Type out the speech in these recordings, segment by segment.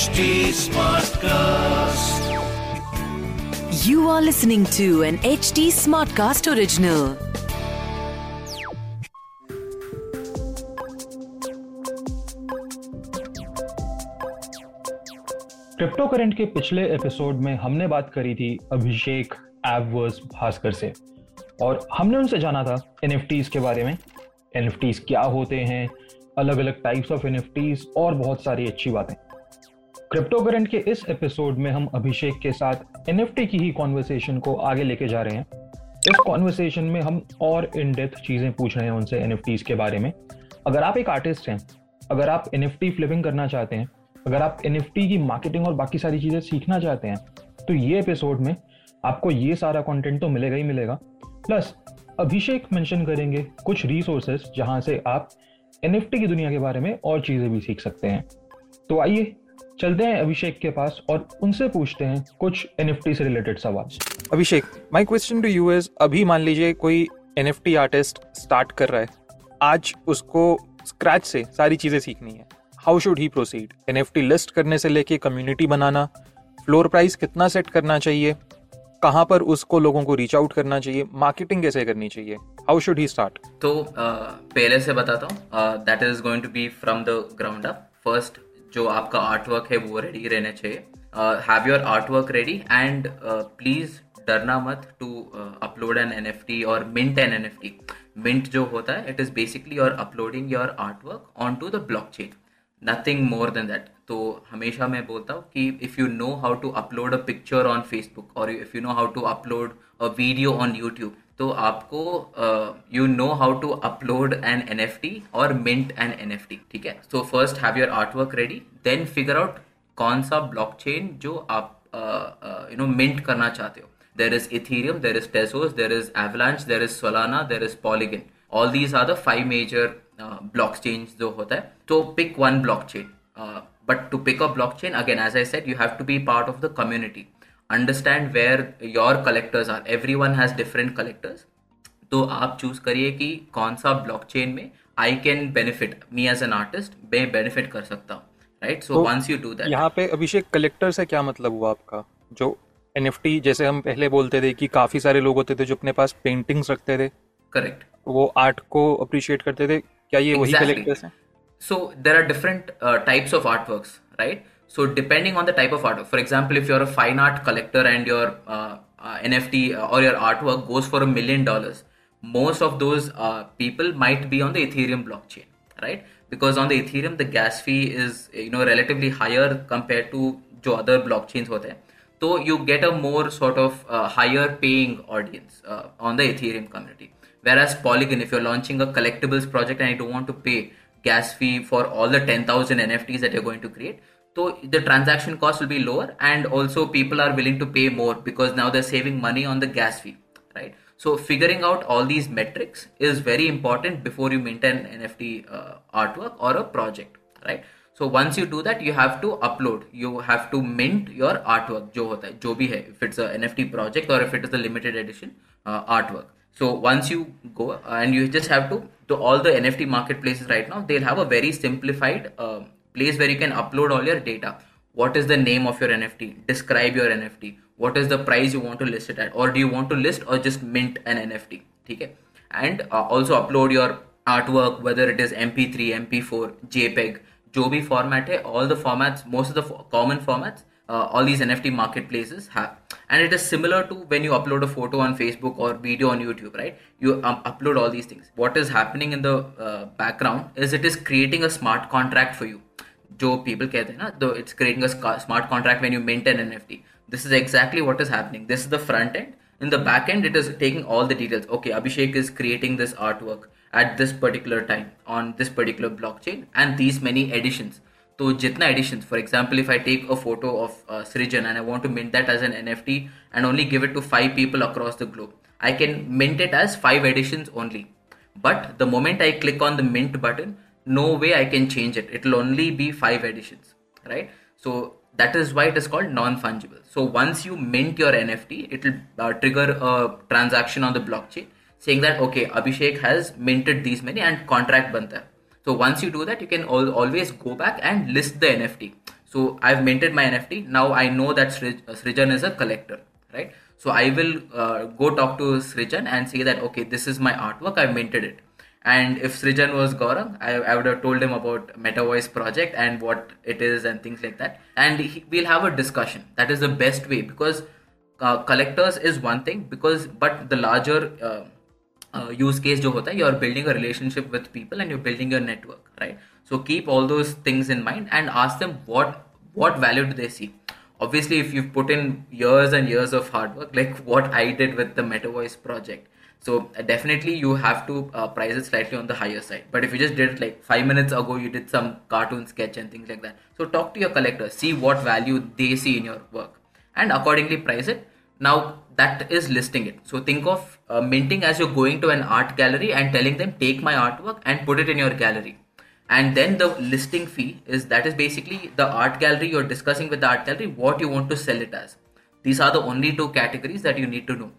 HT Smartcast. You are listening to an HT Smartcast original. Crypto current के पिछले episode में हमने बात करी थी अभिषेक एववर्स भास्कर से और हमने उनसे जाना था एन के बारे में एन क्या होते हैं अलग अलग टाइप्स ऑफ़ एन और बहुत सारी अच्छी बातें क्रिप्टो करेंट के इस एपिसोड में हम अभिषेक के साथ एनएफटी की ही कॉन्वर्सेशन को आगे लेके जा रहे हैं। इस कॉन्वर्सेशन में हम और इन डेप्थ चीज़ें पूछ रहे हैं उनसे एन के बारे में। अगर आप एक आर्टिस्ट हैं, अगर आप एनएफटी फ्लिपिंग करना चाहते हैं, अगर आप एनएफटी की मार्केटिंग और बाकी सारी चीज़ें सीखना चाहते हैं तो ये एपिसोड में आपको ये सारा कंटेंट तो मिलेगा ही मिलेगा। प्लस अभिषेक मेंशन करेंगे कुछ रिसोर्सेज जहाँ से आप एन की दुनिया के बारे में और चीज़ें भी सीख सकते हैं। तो आइए चलते हैं अभिषेक के पास और उनसे पूछते हैं कुछ एनएफटी से रिलेटेड सवाल। Abhishek my question to you is अभी मान लीजिए कोई एन आर्टिस्ट स्टार्ट कर रहा है आज उसको स्क्रैच से सारी चीज़ें सीखनी है how should he proceed enlist करने से लेके कम्युनिटी बनाना फ्लोर प्राइस कितना सेट करना चाहिए कहाँ पर उसको लोगों को रीच आउट करना चाहिए मार्केटिंग कैसे करनी चाहिए हाउ शुड ही स्टार्ट तो uh, पहले से बताता हूँ that is going to be from the ground up first जो आपका आर्ट वर्क है, वो रेडी रहना चाहिए। Have your art work ready and please डरना मत to upload an N F T और mint an N F T mint जो होता है it is basically your uploading your art work on to the block chain nothing more than that तो हमेशा मैं बोलता हूँ कि if you know how to upload a picture on Facebook और if you know how to upload a video on YouTube तो आपको you know how to upload an N F T और mint an N F T ठीक है? So first have your art work ready then figure out कौन सा block chain जो आप you know mint करना चाहते हो। There is Ethereum there is Tezos there is Avalanche there is Solana there is Polygon all these are the five major block chain जो होता है। तो pick one block chain but to pick a block chain again as I said you have to be part of the community understand where your collectors are everyone has different collectors तो आप choose करिए कि कौन सा blockchain में I can benefit me as an artist मैं benefit कर सकता हूँ right so once you do that यहाँ पे अभिषेक कलेक्टर से क्या मतलब हुआ आपका? जो NFT जैसे हम पहले बोलते थे कि काफ़ी सारे लोग होते थे जो अपने पास पेंटिंग्स रखते थे। करेक्ट वो आर्ट को अप्रिशिएट करते थे। क्या ये exactly. वही कलेक्टर्स हैं? So there are different uh, types of artworks right? so depending on the type of artwork for example if you're a fine art collector and your uh, uh, nft or your artwork goes for a million dollars most of those uh, people might be on the ethereum blockchain right because on the ethereum the gas fee is you know relatively higher compared to जो other blockchains होते हैं so you get a more sort of uh, higher paying audience uh, on the ethereum community whereas polygon if you're launching a collectibles project and you don't want to pay gas fee for all the 10,000 NFTs that you're going to create. so the transaction cost will be lower and also people are willing to pay more because now they're saving money on the gas fee right? So figuring out all these metrics is very important before you maintain an nft uh, artwork or a project right? So once you do that you have to upload. You have to mint your artwork jo hota hai jo bhi hai. If it's a nft project or if it is a limited edition uh, artwork. So once you go uh, and you just have to so all the nft marketplaces right now they'll have a very simplified um, place where you can upload all your data. What is the name of your NFT? Describe your NFT. What is the price you want to list it at? Or do you want to list or just mint an NFT? Okay. And uh, also upload your artwork, whether it is MP3, MP4, JPEG, जो भी format है, all the formats, most of the common formats, uh, all these NFT marketplaces have. And it is similar to when you upload a photo on Facebook or video on YouTube, right? You um, upload all these things. What is happening in the uh, background is it is creating a smart contract for you. जो people कहते हैं ना, though it's creating a smart contract when you mint an NFT. This is exactly what is happening. This is the front end. In the back end, it is taking all the details. Okay, Abhishek is creating this artwork at this particular time on this particular blockchain and these many editions तो जितना addition for example if I take a photo of सृजन and I want to mint that as an N F T and only give it to five people across the globe I can mint it as five editions only. But the moment I click on the mint button, no way I can change it. It will only be five editions, right? So that is why it is called non-fungible. So once you mint your NFT, it will uh, trigger a transaction on the blockchain saying that okay, Abhishek has minted these many and contract banta. So once you do that, you can al- always go back and list the NFT. So I've minted my NFT. Now I know that Srij- uh, Srijan is a collector, right? So I will uh, go talk to Srijan and say that okay, this is my artwork. I've minted it. And if Srijan was Gaurang, I, I would have told him about MetaVoice project and what it is and things like that. And he, we'll have a discussion. That is the best way because uh, collectors is one thing because but the larger uh, uh, use case jo hota you're building a relationship with people and you're building your network, right? So keep all those things in mind and ask them what what value do they see. Obviously, if you've put in years and years of hard work, like what I did with the Meta Voice project, so uh, definitely you have to uh, price it slightly on the higher side. But if you just did it like five minutes ago, you did some cartoon sketch and things like that. So talk to your collectors, see what value they see in your work, and accordingly price it. Now that is listing it. So think of uh, minting as you're going to an art gallery and telling them take my artwork and put it in your gallery. And then the listing fee is that is basically the art gallery you're discussing with the art gallery what you want to sell it as. These are the only two categories that you need to know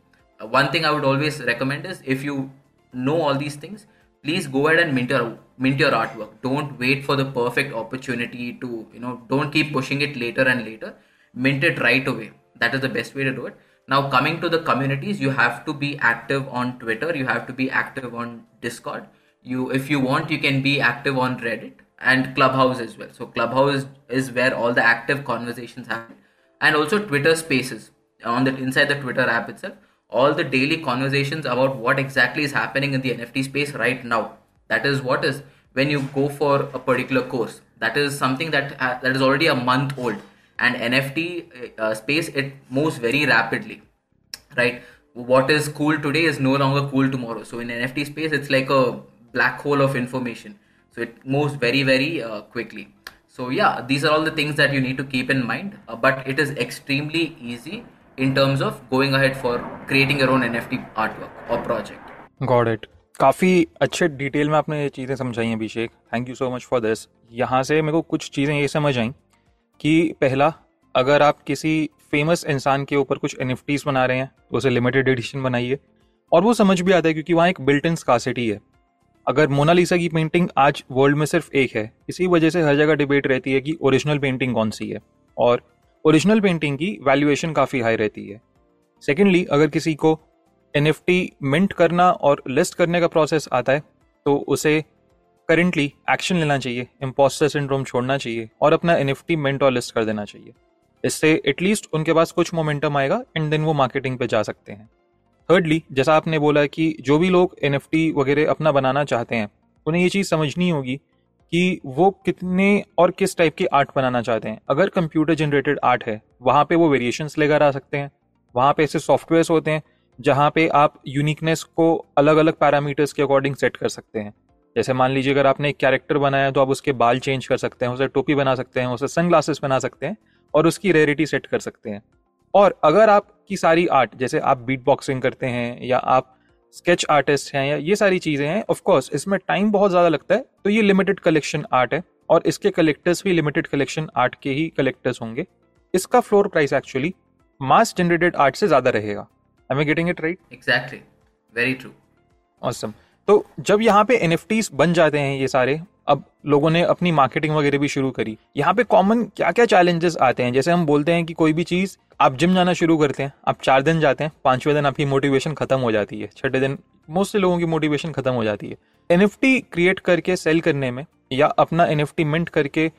one thing I would always recommend is if you know all these things, please go ahead and mint your mint your artwork. Don't wait for the perfect opportunity to you know. Don't keep pushing it later and later. Mint it right away. That is the best way to do it. Now coming to the communities, you have to be active on Twitter. You have to be active on Discord. You, if you want, you can be active on Reddit and Clubhouse as well. So Clubhouse is where all the active conversations happen, and also Twitter Spaces on the inside the Twitter app itself all the daily conversations about what exactly is happening in the NFT space right now. That is what is when you go for a particular course. That is something that uh, that is already a month old, and NFT uh, space it moves very rapidly, right? What is cool today is no longer cool tomorrow. So in NFT space, it's like a black hole of information. So it moves very very uh, quickly. So yeah, these are all the things that you need to keep in mind. Uh, but it is extremely easy in terms of going ahead for creating your own NFT artwork or project. Got it. काफ़ी अच्छे detail में आपने ये चीज़ें समझाई हैं Abhishek. Thank you so much for this यहाँ से मेरे को कुछ चीज़ें ये समझ आई कि पहला, अगर आप किसी फ़ेमस इंसान के ऊपर कुछ एन बना रहे हैं तो उसे लिमिटेड एडिशन बनाइए। और वो समझ भी आता है क्योंकि वहाँ एक बिल्ट इन स्कासिटी है। अगर मोनालिसा की पेंटिंग आज वर्ल्ड में सिर्फ़ एक है, इसी वजह से हर जगह डिबेट रहती है कि ओरिजिनल पेंटिंग कौन सी है। और ओरिजिनल पेंटिंग की वैल्यूएशन काफ़ी हाई रहती है। सेकेंडली अगर किसी को एनएफटी मिंट करना और लिस्ट करने का प्रोसेस आता है तो उसे करेंटली एक्शन लेना चाहिए इम्पोस्टर सिंड्रोम छोड़ना चाहिए और अपना एनएफटी मिंट और लिस्ट कर देना चाहिए। इससे एटलीस्ट उनके पास कुछ मोमेंटम आएगा एंड देन वो मार्केटिंग पे जा सकते हैं। थर्डली जैसा आपने बोला कि जो भी लोग एनएफटी वगैरह अपना बनाना चाहते हैं, उन्हें ये चीज़ समझनी होगी कि वो कितने और किस टाइप के आर्ट बनाना चाहते हैं। अगर कंप्यूटर जनरेटेड आर्ट है, वहाँ पे वो वेरिएशंस लेकर आ सकते हैं। वहाँ पे ऐसे सॉफ्टवेयर्स होते हैं, जहाँ पे आप यूनिकनेस को अलग अलग पैरामीटर्स के अकॉर्डिंग सेट कर सकते हैं। जैसे मान लीजिए अगर आपने एक कैरेक्टर बनाया तो आप उसके बाल चेंज कर सकते हैं, उसे टोपी बना सकते हैं, उसे सन ग्लासेस बना सकते हैं और उसकी रेयरिटी सेट कर सकते हैं। और अगर आपकी सारी आर्ट जैसे आप बीट बॉक्सिंग करते हैं या आप स्केच आर्टिस्ट हैं या ये सारी चीज़ें हैं ऑफ़ कोर्स इसमें टाइम बहुत ज़्यादा लगता है तो ये लिमिटेड कलेक्शन आर्ट है और इसके कलेक्टर्स भी लिमिटेड कलेक्शन आर्ट के ही कलेक्टर्स होंगे। इसका floor price actually mass generated art से ज़्यादा रहेगा। I am getting it right exactly very true awesome तो जब यहाँ पे एन बन जाते हैं ये सारे अब लोगों ने अपनी मार्केटिंग वगैरह भी शुरू करी। यहाँ पे कॉमन क्या क्या चैलेंजेस आते हैं? जैसे हम बोलते हैं कि कोई भी चीज़, आप जिम जाना शुरू करते हैं, आप चार दिन जाते हैं, पाँचवें दिन आपकी मोटिवेशन खत्म हो जाती है। छठे दिन मोस्टली लोगों की मोटिवेशन खत्म हो जाती है। एन क्रिएट करके सेल करने में या अपना एनएफटी मिंट करके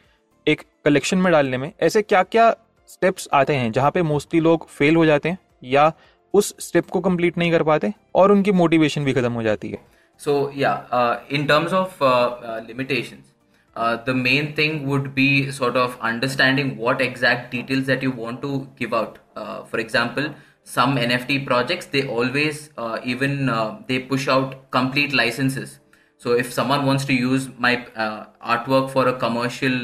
एक कलेक्शन में डालने में, ऐसे क्या क्या स्टेप्स आते हैं जहाँ पे मोस्टली लोग फेल हो जाते हैं या उस स्टेप को कंप्लीट नहीं कर पाते और उनकी मोटिवेशन भी खत्म हो जाती है? So yeah, uh, in terms of uh, uh limitations, uh, the main thing would be sort of understanding what exact details that you want to give out. Uh, for example, some NFT projects they always even they push out complete licenses. So if someone wants to use my artwork for a commercial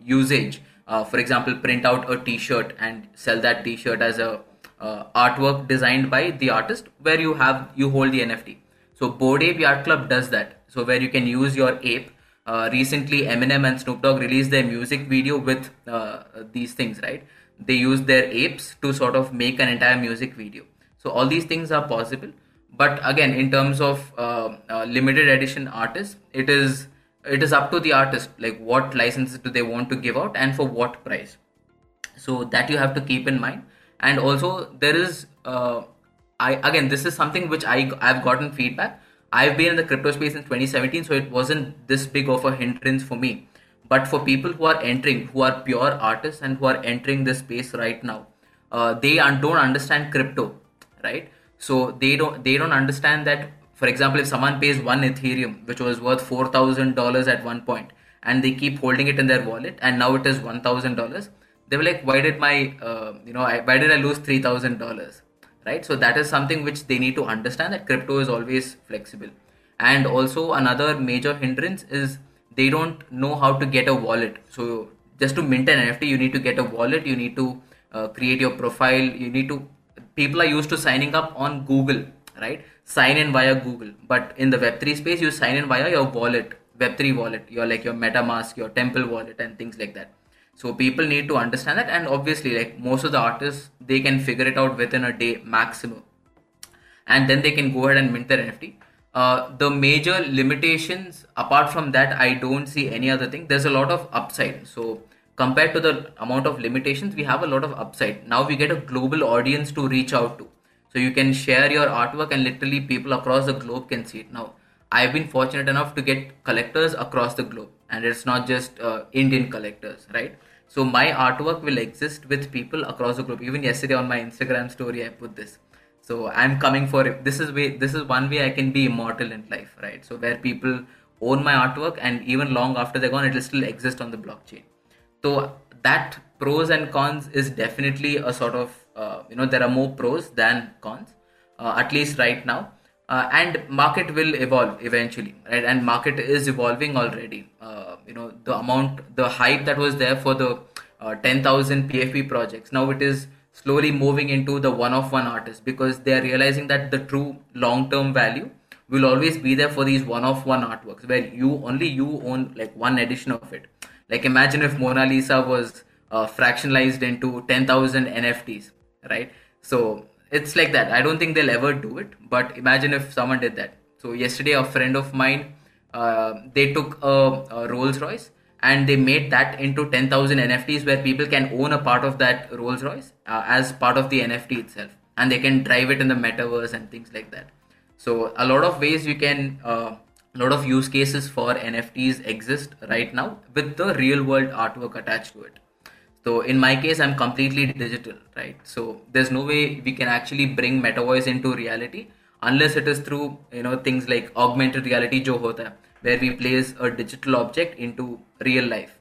usage, uh, for example print out a t-shirt and sell that t-shirt as a uh, artwork designed by the artist where you have you hold the nft so Bored Ape Yacht Club does that. So where you can use your ape uh, recently Eminem and Snoop Dogg released their music video with uh, these things, right? They use their apes to sort of make an entire music video. So all these things are possible. But again, in terms of uh, uh limited edition artists, it is it is up to the artist like what licenses do they want to give out and for what price so that you have to keep in mind and also there is uh, i again this is something which i i've gotten feedback. I've been in the crypto space in 2017 so it wasn't this big of a hindrance for me. But for people who are entering who are pure artists and who are entering this space right now uh, they don't understand crypto right? So they don't they don't understand that for example if someone pays one ethereum which was worth $4000 at one point and they keep holding it in their wallet and now it is $1000 they were like why did my uh, you know I, why did i lose $3000 right? So that is something which they need to understand that crypto is always flexible. And also another major hindrance is they don't know how to get a wallet. So just to mint an nft you need to get a wallet you need to uh, create your profile you need to people are used to signing up on google right? Sign in via google. But in the web3 space you sign in via your wallet web3 wallet your like your metamask your temple wallet and things like that so people need to understand that and obviously like most of the artists they can figure it out within a day maximum. And then they can go ahead and mint their nft uh, the major limitations apart from that i don't see any other thing. There's a lot of upside. So compared to the amount of limitations we have a lot of upside. Now we get a global audience to reach out to. So you can share your artwork and literally people across the globe can see it. Now i've been fortunate enough to get collectors across the globe and it's not just uh, indian collectors right? So my artwork will exist with people across the globe even yesterday on my instagram story i put this. So i'm coming for it. This is way this is one way i can be immortal in life right? So where people own my artwork and even long after they're gone it will still exist on the blockchain. So that pros and cons is definitely a sort of uh, you know there are more pros than cons uh, at least right now uh, and market will evolve eventually right? And market is evolving already. Uh, you know the amount the hype that was there for the uh, 10000 pfp projects now it is slowly moving into the one of one artists because they are realizing that the true long term value will always be there for these one of one artworks where you only you own like one edition of it. Like imagine if mona lisa was uh, fractionalized into 10000 nfts right? So it's like that. I don't think they'll ever do it but imagine if someone did that. So yesterday a friend of mine uh, they took a, a rolls royce and they made that into 10000 nfts where people can own a part of that rolls royce uh, as part of the nft itself. And they can drive it in the metaverse and things like that. So a lot of ways you can uh, a lot of use cases for nfts exist right now with the real world artwork attached to it so in my case i'm completely digital right? So there's no way we can actually bring metaverse into reality unless it is through you know things like augmented reality jo hota where we place a digital object into real life.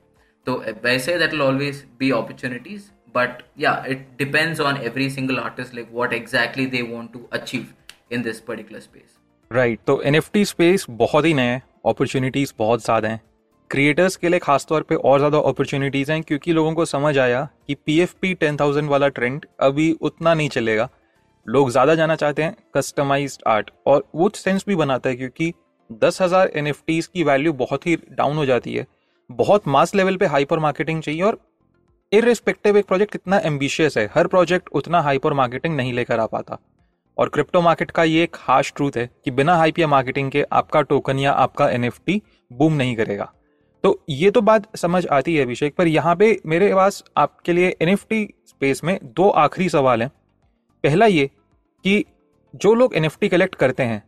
so i say that will always be opportunities but yeah it depends on every single artist like what exactly they want to achieve in this particular space. Right. so nft space bahut hi opportunities bahut creators के लिए खासतौर पे और ज़्यादा opportunities हैं, क्योंकि लोगों को समझ आया कि P F P ten thousand वाला ट्रेंड अभी उतना नहीं चलेगा। लोग ज़्यादा जाना चाहते हैं कस्टमाइज आर्ट और वो सेंस भी बनाता है, क्योंकि दस हज़ार एन एफ़ टीज की वैल्यू बहुत ही डाउन हो जाती है। बहुत मास लेवल पे हाइपर मार्केटिंग चाहिए और इरेस्पेक्टिव एक प्रोजेक्ट कितना एम्बिशियस है, हर प्रोजेक्ट उतना हाइपर मार्केटिंग नहीं लेकर आ पाता। और क्रिप्टो मार्केट का ये एक हार्श ट्रूथ है कि बिना हाइप या मार्केटिंग के आपका टोकन या आपका एनएफटी बूम नहीं करेगा। तो ये तो बात समझ आती है अभिषेक, पर यहाँ पे मेरे पास आपके लिए एनएफटी स्पेस में दो आखिरी सवाल हैं। पहला ये कि जो लोग एनएफटी कलेक्ट करते हैं,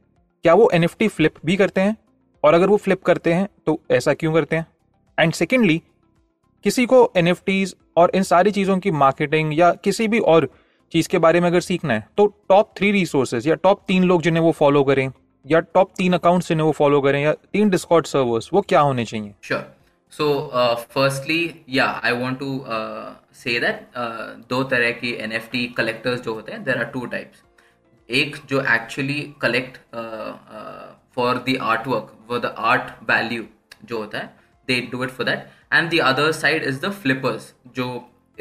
क्या वो एनएफटी फ्लिप भी करते हैं? और अगर वो फ्लिप करते हैं तो ऐसा क्यों करते हैं? एंड सेकेंडली किसी को एन और इन सारी चीज़ों की मार्केटिंग या किसी भी और चीज़ के बारे में अगर सीखना है तो टॉप थ्री रिसोर्सेज या टॉप तीन लोग जिन्हें वो फॉलो करें या टॉप तीन अकाउंट जिन्हें वो फॉलो करें, या तीन डिस्कॉर्ड सर्वर्स वो क्या होने चाहिए? Sure so firstly yeah I want to say that दो तरह की एनएफटी कलेक्टर्स जो होते हैं देर आर टू टाइप्स एक जो actually collect for the art work for the art value जो होता है they do it for that and the other side is the flippers जो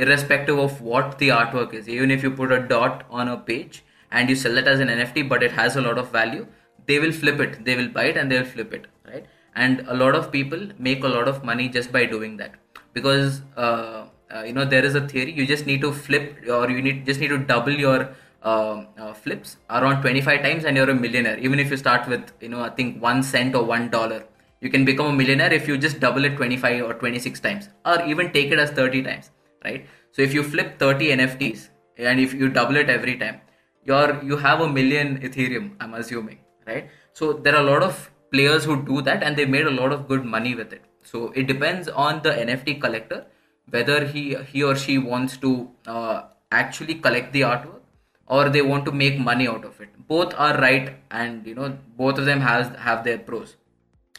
irrespective of what the artwork is. Even if you put a dot on a page and you sell it as an nft but it has a lot of value they will flip it. They will buy it and they will flip it right? And a lot of people make a lot of money just by doing that. Because uh, uh, you know there is a theory you just need to flip or you need just need to double your uh, uh flips around 25 times and you're a millionaire. Even if you start with you know i think one cent or one dollar you can become a millionaire if you just double it 25 or 26 times or even take it as 30 times right? So if you flip 30 nfts and if you double it every time you're you have a million ethereum i'm assuming right? So there are a lot of players who do that and they made a lot of good money with it. So it depends on the nft collector whether he he or she wants to uh, actually collect the artwork or they want to make money out of it. Both are right and you know both of them has have their pros.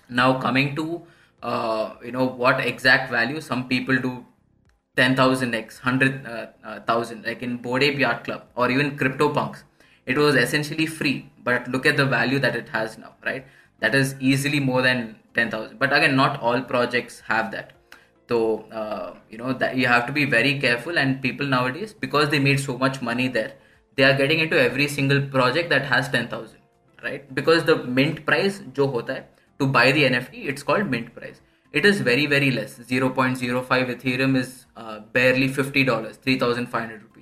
Now coming to uh, you know what exact value some people do 10,000x 100,000 uh, uh, like in Bored Ape Yacht Club or even crypto CryptoPunks it was essentially free but look at the value that it has now right? That is easily more than 10,000 but again not all projects have that. So uh, you know that you have to be very careful and people nowadays because they made so much money there they are getting into every single project that has 10000 right? Because the mint price jo hota hai, to buy the nft it's called mint price. It is very very less. 0.05 ethereum is uh, barely $50 3500 rupees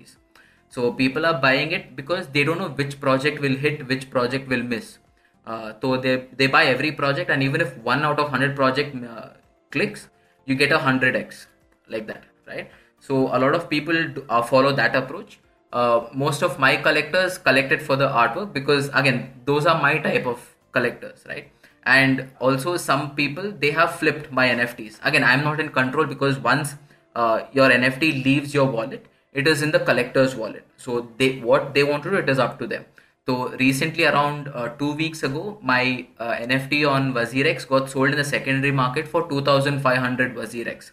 so people are buying it because they don't know which project will hit which project will miss. Uh, so they they buy every project and even if one out of 100 project uh, clicks you get a 100x like that right? So a lot of people do, uh, follow that approach. Uh, most of my collectors collected for the artwork because again those are my type of collectors right? And also some people they have flipped my nfts again i'm not in control because once uh, your nft leaves your wallet it is in the collector's wallet. So they what they want to do it is up to them. So recently around uh, two weeks ago my uh, nft on WazirX got sold in the secondary market for 2500 WazirX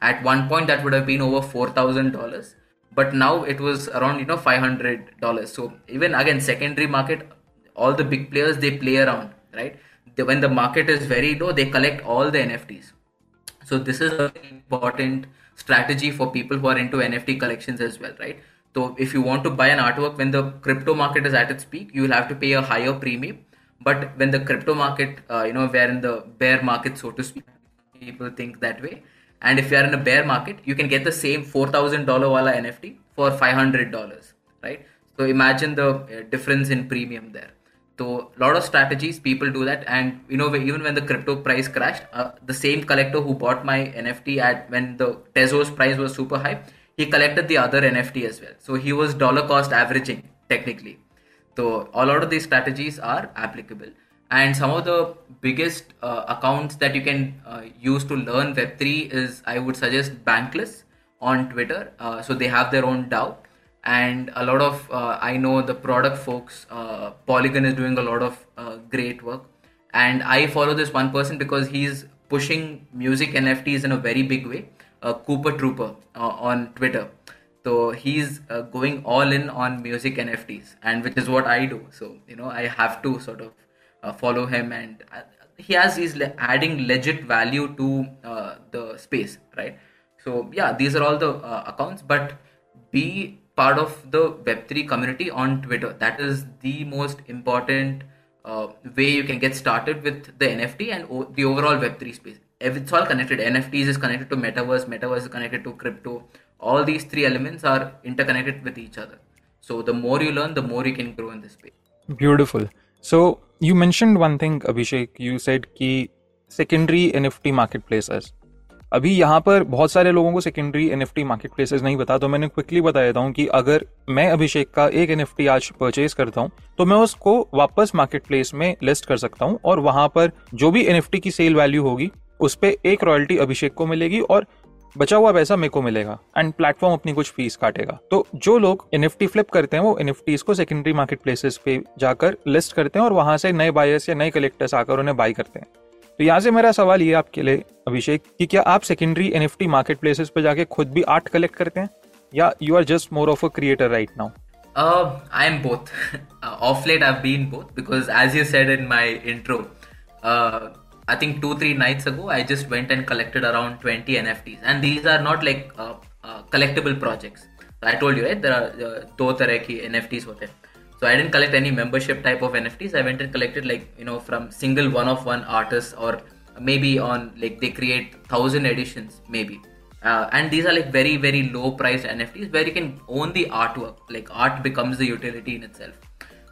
at one point that would have been over $4000 but now it was around you know $500 so even again secondary market all the big players they play around right? When the market is very low they collect all the nfts so this is an important strategy for people who are into nft collections as well right? So if you want to buy an artwork when the crypto market is at its peak you will have to pay a higher premium. But when the crypto market uh, you know we're in the bear market so to speak people think that way. And if you are in a bear market you can get the same $4000 wala nft for $500 right? So imagine the uh, difference in premium there so a lot of strategies people do that, and you know even when the crypto price crashed, uh, the same collector who bought my NFT at when the Tezos price was super high, he collected the other NFT as well. So he was dollar cost averaging technically. So a lot of these strategies are applicable, and some of the biggest uh, accounts that you can uh, use to learn Web3 is I would suggest Bankless on Twitter. Uh, so they have their own DAO and a lot of uh, i know the product folks uh, polygon is doing a lot of uh, great work. And i follow this one person because he's pushing music nfts in a very big way uh, Coopahtroopa uh, on twitter. So he's uh, going all in on music nfts and which is what i do. So you know i have to sort of follow him and he has he's adding legit value to the space right? So yeah these are all the accounts. But be part of the Web3 community on Twitter. That is the most important uh, way you can get started with the NFT and o- the overall Web3 space. If It's all connected. NFTs is connected to Metaverse, Metaverse is connected to crypto. All these three elements are interconnected with each other. So the more you learn, the more you can grow in this space. Beautiful. So you mentioned one thing, Abhishek. You said कि secondary NFT marketplaces. अभी यहाँ पर बहुत सारे लोगों को secondary N market places नहीं बता तो मैंने क्विकली बता देता हूँ कि अगर मैं अभिषेक का एक एनएफटी आज परचेज करता हूँ तो मैं उसको वापस मार्केट प्लेस में लिस्ट कर सकता हूँ और वहाँ पर जो भी एनएफटी की सेल वैल्यू होगी, उस पर एक रॉयल्टी अभिषेक को मिलेगी और बचा हुआ पैसा मेरे को मिलेगा एंड प्लेटफॉर्म अपनी कुछ फ़ीस काटेगा। तो जो लोग एनएफटी फ्लिप करते हैं, वो एन को सेकेंडरी मार्केट प्लेसेस पे जाकर लिस्ट करते हैं और वहाँ से नए बायर्स या नए कलेक्टर्स आकर उन्हें बाई करते हैं। तो यहाँ से मेरा सवाल ये आपके लिए, अभिषेक, कि क्या आप secondary N F T market places पर जाके खुद भी आर्ट कलेक्ट करते हैं? या you are just more of a creator right now I am both of late I been both because as you said in my intro I think two three nights ago I just went and collected around twenty N F Ts and these are not like collectible projects I told you right दो तरह की N F tease होते हैं। So I didn't collect any membership type of NFTs. I went and collected like you know from single one of one artists or maybe on like they create thousand editions maybe. Uh, and these are like very very low priced NFTs where you can own the artwork. Like art becomes the utility in itself.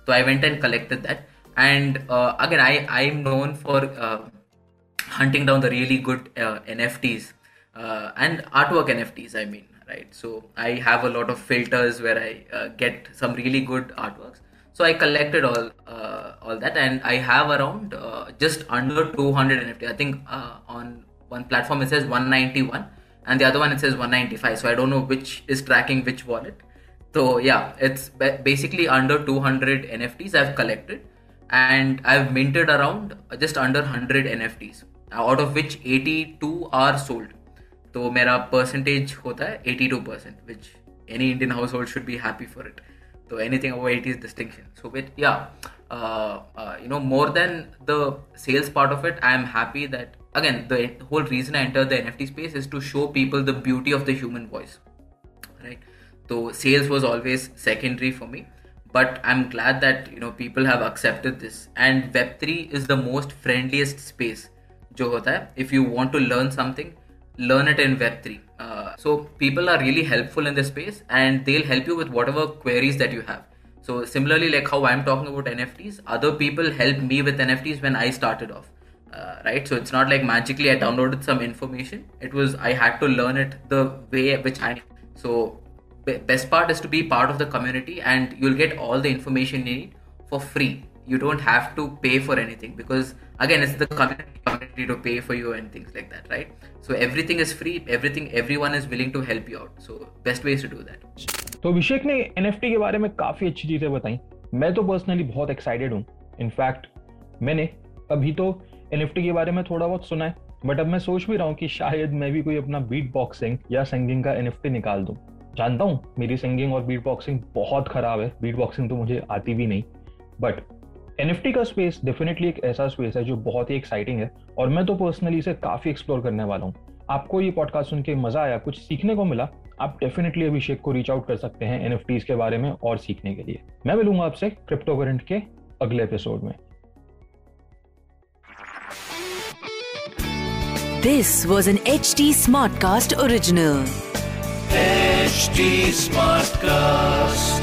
So I went and collected that. And uh, again, I I'm known for uh, hunting down the really good uh, NFTs uh, and artwork NFTs. I mean, right? So I have a lot of filters where I uh, get some really good artworks. So I collected all uh, all that, and I have around uh, just under 200 NFT. I think uh, on one platform it says 191, and the other one it says 195. So I don't know which is tracking which wallet. So yeah, it's basically under 200 NFTs I've collected, and I've minted around just under 100 NFTs, out of which 82 are sold. तो मेरा percentage होता है 82 percent which any Indian house hold should be happy for it so anything over 80 is distinction so with yeah uh, uh, you know more than the sales part of it i am happy that again the whole reason i entered the nft space is to show people the beauty of the human voice right so sales was always secondary for me but i'm glad that you know people have accepted this and web3 is the most friendliest space jo hota hai if you want to learn something learn it in Web3. Uh, so people are really helpful in this space and they'll help you with whatever queries that you have. So similarly, like how I'm talking about NFTs, other people helped me with NFTs when I started off. Uh, right so it's not like magically i downloaded some information it was i had to learn it the way which i so best part is to be part of the community and you'll get all the information you need for free you don't have to pay for anything because again it's the community, to pay for you and things like that right so everything is free everything everyone is willing to help you out so best ways to do that तो अभिषेक ने NFT के बारे में काफ़ी अच्छी चीज़ें बताई मैं तो पर्सनली बहुत एक्साइटेड हूँ इनफैक्ट मैंने अभी तो एनएफटी के बारे में थोड़ा बहुत सुना है बट अब मैं सोच भी रहा हूँ कि शायद मैं भी कोई अपना बीट बॉक्सिंग या सिंगिंग का एनएफटी निकाल दूँ जानता हूँ मेरी सिंगिंग और बीट बॉक्सिंग बहुत खराब है बीट बॉक्सिंग तो मुझे आती भी नहीं बट NFT का स्पेस डेफिनेटली एक ऐसा स्पेस है जो बहुत ही एक्साइटिंग है और मैं तो पर्सनली इसे काफ़ी एक्सप्लोर करने वाला हूँ आपको ये पॉडकास्ट सुन के मज़ा आया कुछ सीखने को मिला आप डेफिनेटली अभिषेक को रीच आउट कर सकते हैं एन के बारे में और सीखने के लिए मैं मिलूँगा आपसे क्रिप्टो करंट के अगले एपिसोड में This was an HT Smartcast original. Smart Smartcast.